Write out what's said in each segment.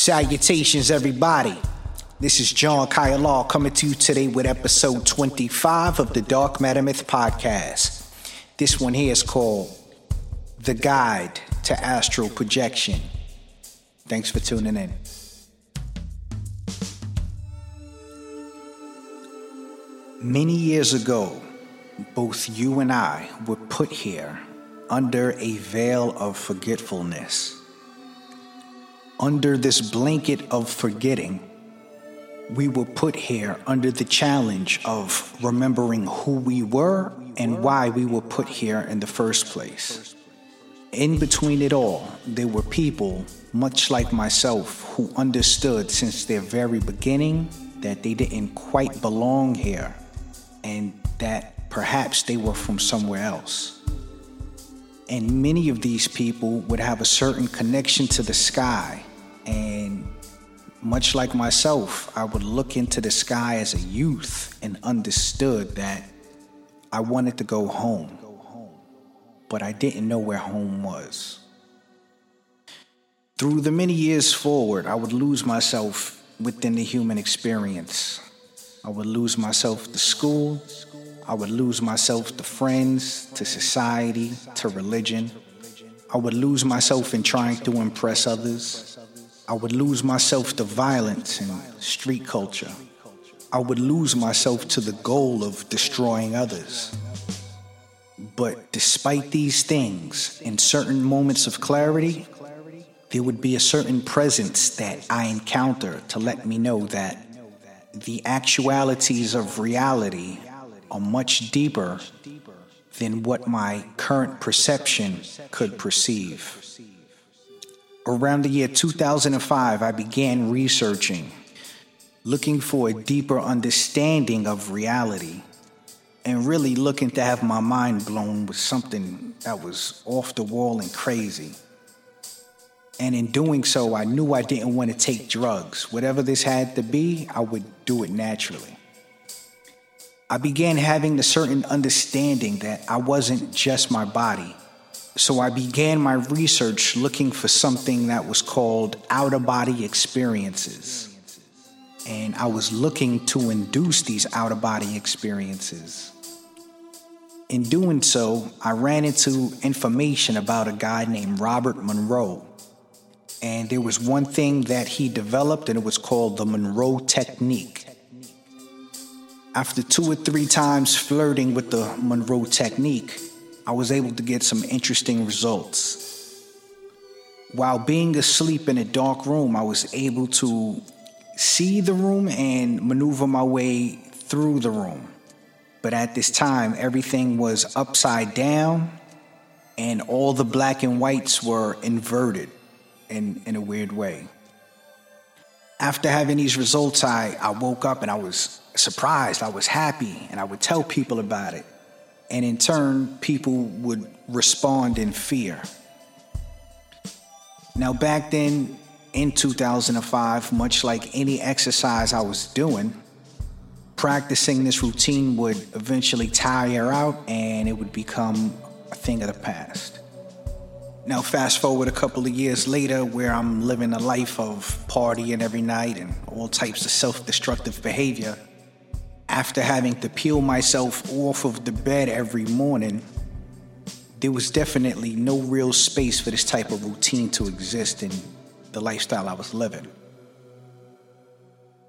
Salutations, everybody. This is John Kyle coming to you today with episode 25 of the Dark Matter Myth podcast. This one here is called The Guide to Astral Projection. Thanks for tuning in. Many years ago, both you and I were put here under a veil of forgetfulness under this blanket of forgetting, we were put here under the challenge of remembering who we were and why we were put here in the first place. In between it all, there were people, much like myself, who understood since their very beginning that they didn't quite belong here and that perhaps they were from somewhere else. And many of these people would have a certain connection to the sky much like myself, I would look into the sky as a youth and understood that I wanted to go home, but I didn't know where home was. Through the many years forward, I would lose myself within the human experience. I would lose myself to school. I would lose myself to friends, to society, to religion. I would lose myself in trying to impress others. I would lose myself to violence and street culture. I would lose myself to the goal of destroying others. But despite these things, in certain moments of clarity, there would be a certain presence that I encounter to let me know that the actualities of reality are much deeper than what my current perception could perceive. Around the year 2005, I began researching, looking for a deeper understanding of reality, and really looking to have my mind blown with something that was off the wall and crazy. And in doing so, I knew I didn't want to take drugs. Whatever this had to be, I would do it naturally. I began having a certain understanding that I wasn't just my body, so I began my research looking for something that was called out of body experiences. And I was looking to induce these out of body experiences. In doing so, I ran into information about a guy named Robert Monroe. And there was one thing that he developed, and it was called the Monroe Technique. After two or three times flirting with the Monroe Technique, I was able to get some interesting results. While being asleep in a dark room, I was able to see the room and maneuver my way through the room. But at this time, everything was upside down and all the black and whites were inverted in, in a weird way. After having these results, I, I woke up and I was surprised, I was happy, and I would tell people about it and in turn, people would respond in fear. Now, back then in 2005, much like any exercise I was doing, practicing this routine would eventually tire out and it would become a thing of the past. Now, fast forward a couple of years later, where I'm living a life of partying every night and all types of self destructive behavior after having to peel myself off of the bed every morning, there was definitely no real space for this type of routine to exist in the lifestyle I was living.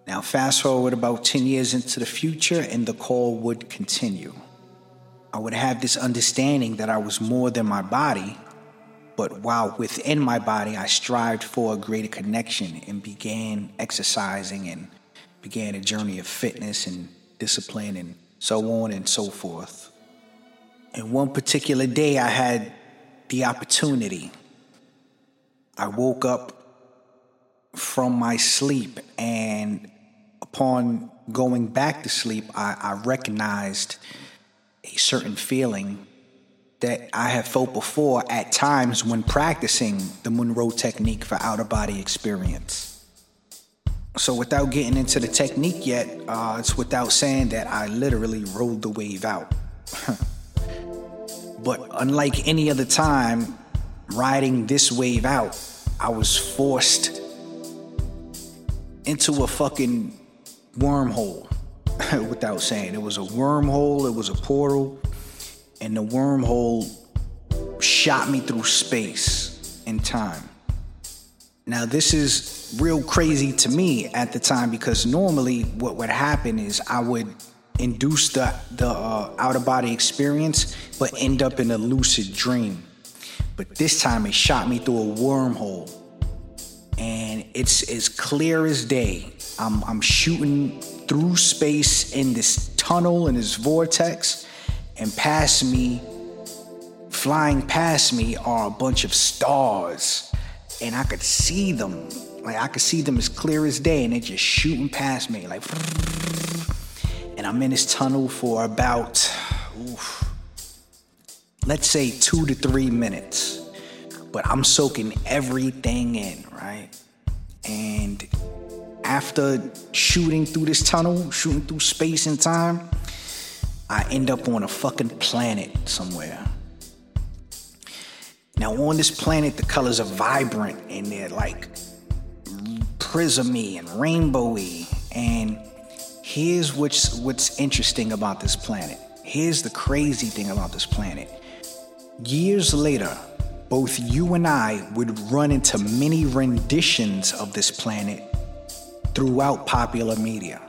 Now, fast forward about 10 years into the future, and the call would continue. I would have this understanding that I was more than my body, but while within my body, I strived for a greater connection and began exercising and began a journey of fitness and discipline, and so on and so forth. And one particular day, I had the opportunity. I woke up from my sleep, and upon going back to sleep, I, I recognized a certain feeling that I had felt before at times when practicing the Monroe technique for out of body experience. So, without getting into the technique yet, uh, it's without saying that I literally rode the wave out. but unlike any other time riding this wave out, I was forced into a fucking wormhole without saying. It was a wormhole, it was a portal, and the wormhole shot me through space and time. Now, this is real crazy to me at the time because normally what would happen is I would induce the, the uh, out of body experience but end up in a lucid dream. But this time it shot me through a wormhole. And it's as clear as day. I'm, I'm shooting through space in this tunnel, in this vortex, and past me, flying past me, are a bunch of stars and I could see them. Like I could see them as clear as day, and they're just shooting past me, like. And I'm in this tunnel for about, oof, let's say two to three minutes. But I'm soaking everything in, right? And after shooting through this tunnel, shooting through space and time, I end up on a fucking planet somewhere. Now, on this planet, the colors are vibrant and they're like prismy and rainbowy. And here's what's, what's interesting about this planet. Here's the crazy thing about this planet. Years later, both you and I would run into many renditions of this planet throughout popular media.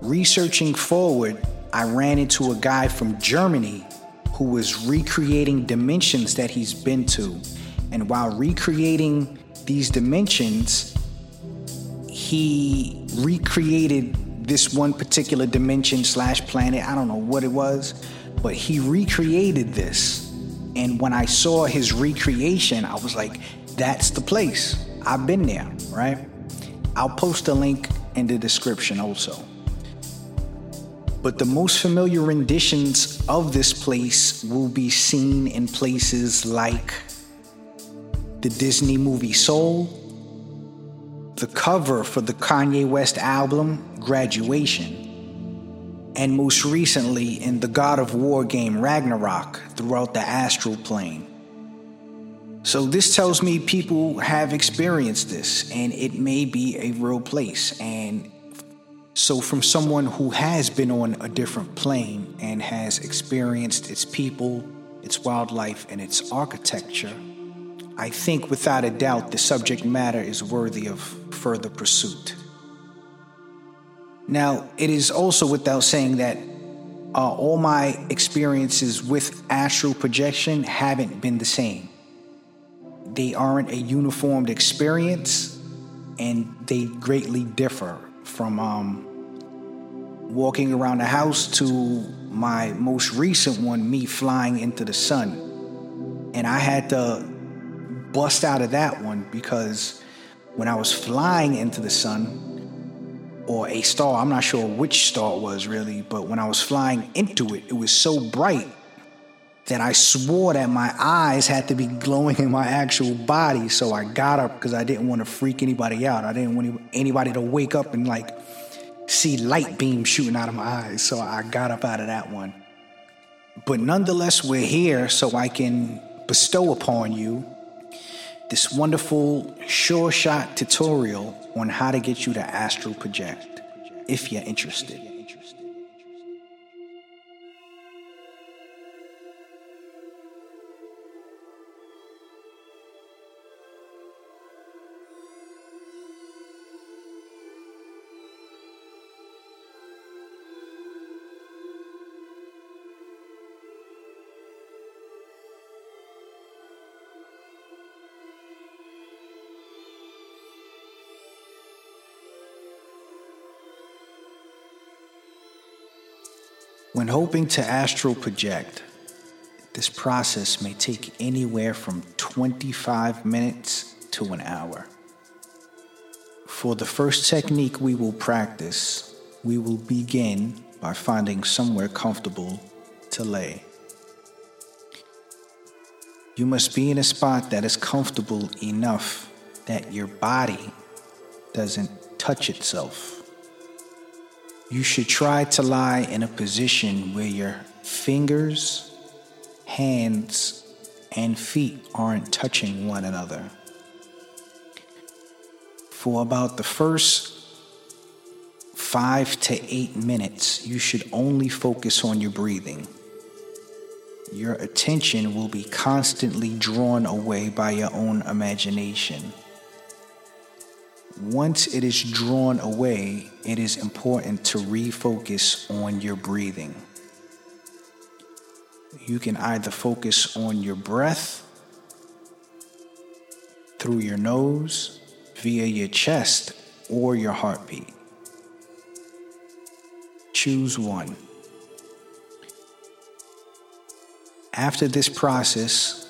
Researching forward, I ran into a guy from Germany who was recreating dimensions that he's been to. And while recreating these dimensions, he recreated this one particular dimension slash planet. I don't know what it was, but he recreated this. And when I saw his recreation, I was like, that's the place. I've been there, right? I'll post a link in the description also. But the most familiar renditions of this place will be seen in places like the Disney movie Soul, the cover for the Kanye West album Graduation, and most recently in the God of War game Ragnarok throughout the astral plane. So, this tells me people have experienced this and it may be a real place. And so, from someone who has been on a different plane and has experienced its people, its wildlife, and its architecture, I think without a doubt the subject matter is worthy of further pursuit. Now, it is also without saying that uh, all my experiences with astral projection haven't been the same. They aren't a uniformed experience and they greatly differ from um, walking around the house to my most recent one, me flying into the sun. And I had to bust out of that one because when I was flying into the sun, or a star, I'm not sure which star it was really, but when I was flying into it, it was so bright that I swore that my eyes had to be glowing in my actual body. So I got up because I didn't want to freak anybody out. I didn't want anybody to wake up and like see light beams shooting out of my eyes. So I got up out of that one. But nonetheless, we're here so I can bestow upon you this wonderful sure shot tutorial on how to get you to astral project if you're interested. When hoping to astral project, this process may take anywhere from 25 minutes to an hour. For the first technique we will practice, we will begin by finding somewhere comfortable to lay. You must be in a spot that is comfortable enough that your body doesn't touch itself. You should try to lie in a position where your fingers, hands, and feet aren't touching one another. For about the first five to eight minutes, you should only focus on your breathing. Your attention will be constantly drawn away by your own imagination. Once it is drawn away, it is important to refocus on your breathing. You can either focus on your breath through your nose, via your chest, or your heartbeat. Choose one. After this process,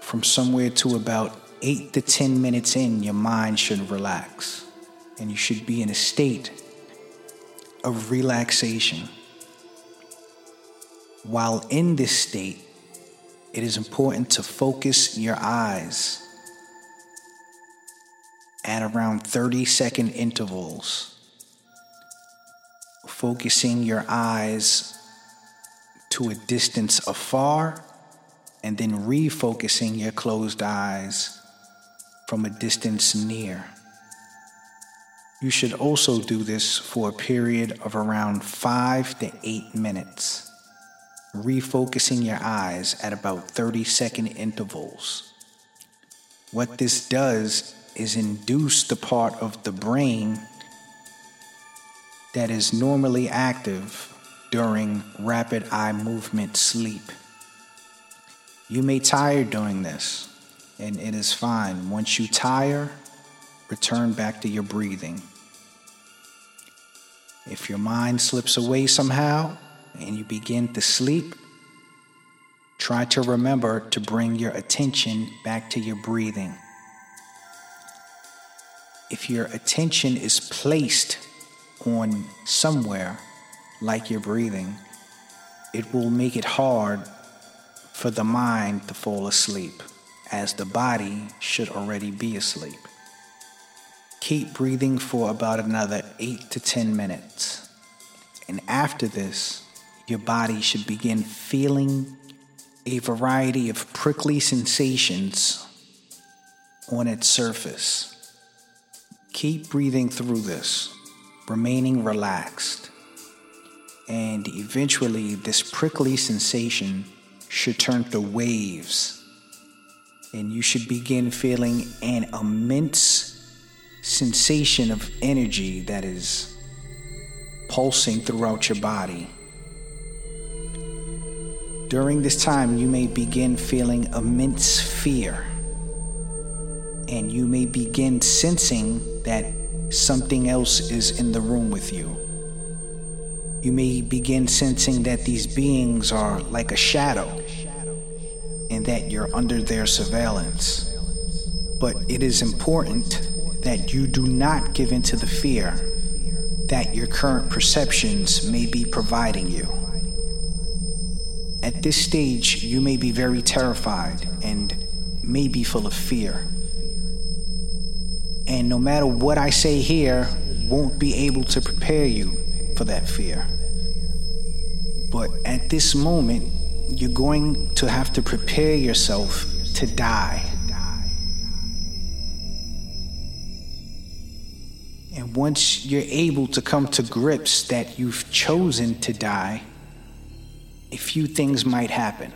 from somewhere to about eight to 10 minutes in, your mind should relax and you should be in a state of relaxation. While in this state, it is important to focus your eyes at around 30 second intervals, focusing your eyes to a distance afar and then refocusing your closed eyes from a distance near. You should also do this for a period of around five to eight minutes, refocusing your eyes at about 30 second intervals. What this does is induce the part of the brain that is normally active during rapid eye movement sleep. You may tire doing this and it is fine. Once you tire, return back to your breathing. If your mind slips away somehow and you begin to sleep, try to remember to bring your attention back to your breathing. If your attention is placed on somewhere like your breathing, it will make it hard for the mind to fall asleep as the body should already be asleep. Keep breathing for about another 8 to 10 minutes. And after this, your body should begin feeling a variety of prickly sensations on its surface. Keep breathing through this, remaining relaxed. And eventually, this prickly sensation should turn to waves and you should begin feeling an immense sensation of energy that is pulsing throughout your body. During this time, you may begin feeling immense fear, and you may begin sensing that something else is in the room with you. You may begin sensing that these beings are like a shadow and that you're under their surveillance. But it is important that you do not give in to the fear that your current perceptions may be providing you. At this stage, you may be very terrified and may be full of fear. And no matter what I say here, won't be able to prepare you for that fear. But at this moment, you're going to have to prepare yourself to die. And once you're able to come to grips that you've chosen to die, a few things might happen.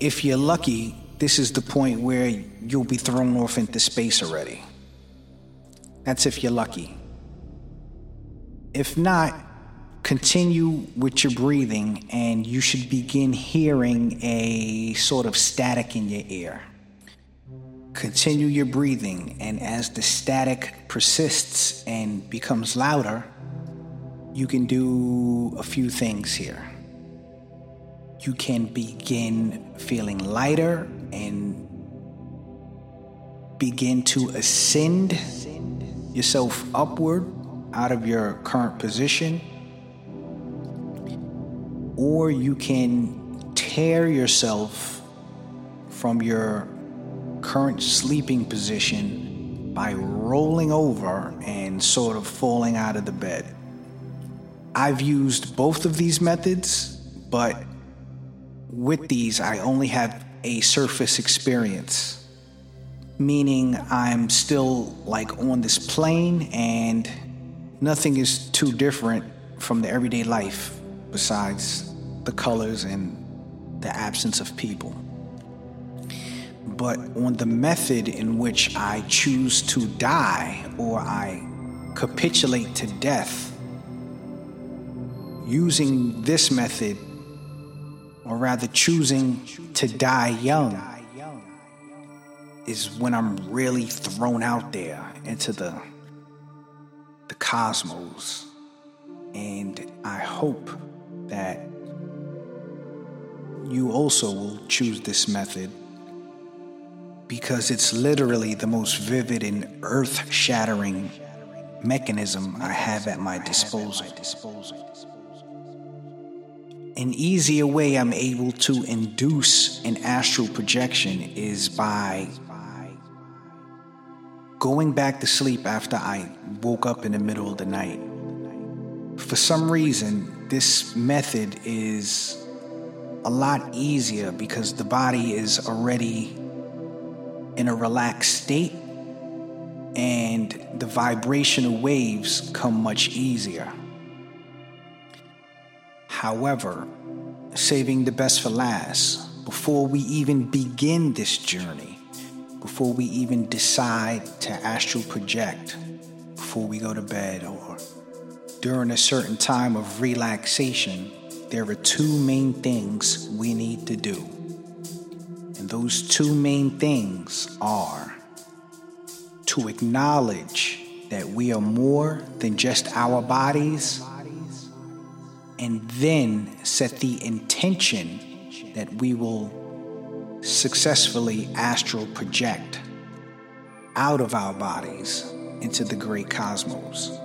If you're lucky, this is the point where you'll be thrown off into space already. That's if you're lucky. If not, continue with your breathing and you should begin hearing a sort of static in your ear. Continue your breathing, and as the static persists and becomes louder, you can do a few things here. You can begin feeling lighter and begin to ascend yourself upward out of your current position or you can tear yourself from your current sleeping position by rolling over and sort of falling out of the bed. I've used both of these methods, but with these, I only have a surface experience. meaning I'm still like on this plane and nothing is too different from the everyday life besides the colors and the absence of people. But on the method in which I choose to die or I capitulate to death, using this method, or rather choosing to die young, is when I'm really thrown out there into the the cosmos. And I hope that you also will choose this method because it's literally the most vivid and earth shattering mechanism I have at my disposal. An easier way I'm able to induce an astral projection is by going back to sleep after I woke up in the middle of the night. For some reason, this method is a lot easier because the body is already in a relaxed state and the vibrational waves come much easier. However, saving the best for last, before we even begin this journey, before we even decide to astral project, before we go to bed, or during a certain time of relaxation, there are two main things we need to do. And those two main things are to acknowledge that we are more than just our bodies, and then set the intention that we will successfully astral project out of our bodies into the great cosmos.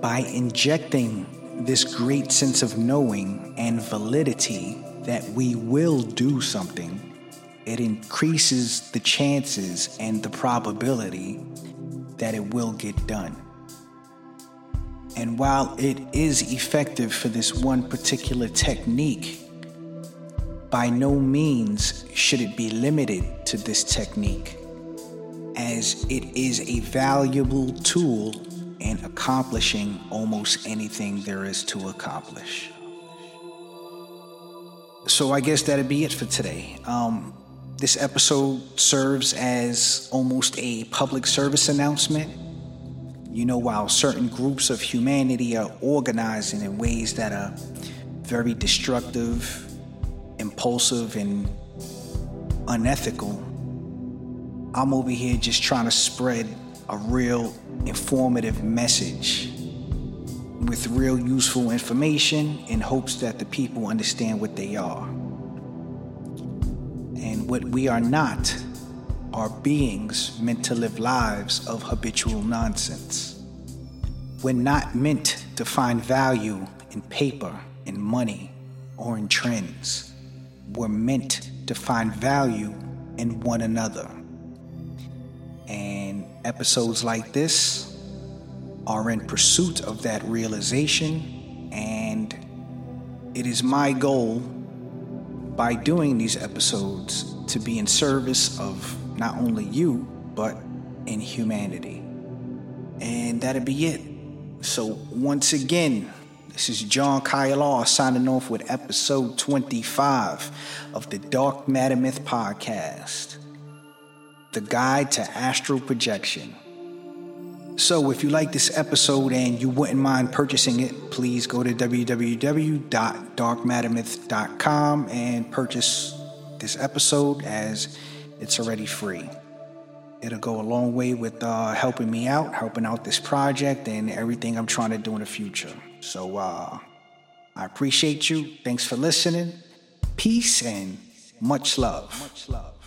By injecting this great sense of knowing and validity that we will do something, it increases the chances and the probability that it will get done. And while it is effective for this one particular technique, by no means should it be limited to this technique, as it is a valuable tool in accomplishing almost anything there is to accomplish. So I guess that'd be it for today. Um, this episode serves as almost a public service announcement. You know, while certain groups of humanity are organizing in ways that are very destructive, impulsive, and unethical, I'm over here just trying to spread a real informative message with real useful information in hopes that the people understand what they are. And what we are not are beings meant to live lives of habitual nonsense. We're not meant to find value in paper, in money, or in trends. We're meant to find value in one another. Episodes like this are in pursuit of that realization, and it is my goal by doing these episodes to be in service of not only you, but in humanity. And that'll be it. So, once again, this is John Kyle signing off with episode 25 of the Dark Matter Myth podcast The Guide to Astral Projection. So, if you like this episode and you wouldn't mind purchasing it, please go to www.darkmattermyth.com and purchase this episode as it's already free. It'll go a long way with uh, helping me out, helping out this project, and everything I'm trying to do in the future. So, uh, I appreciate you. Thanks for listening. Peace and much love. Much love.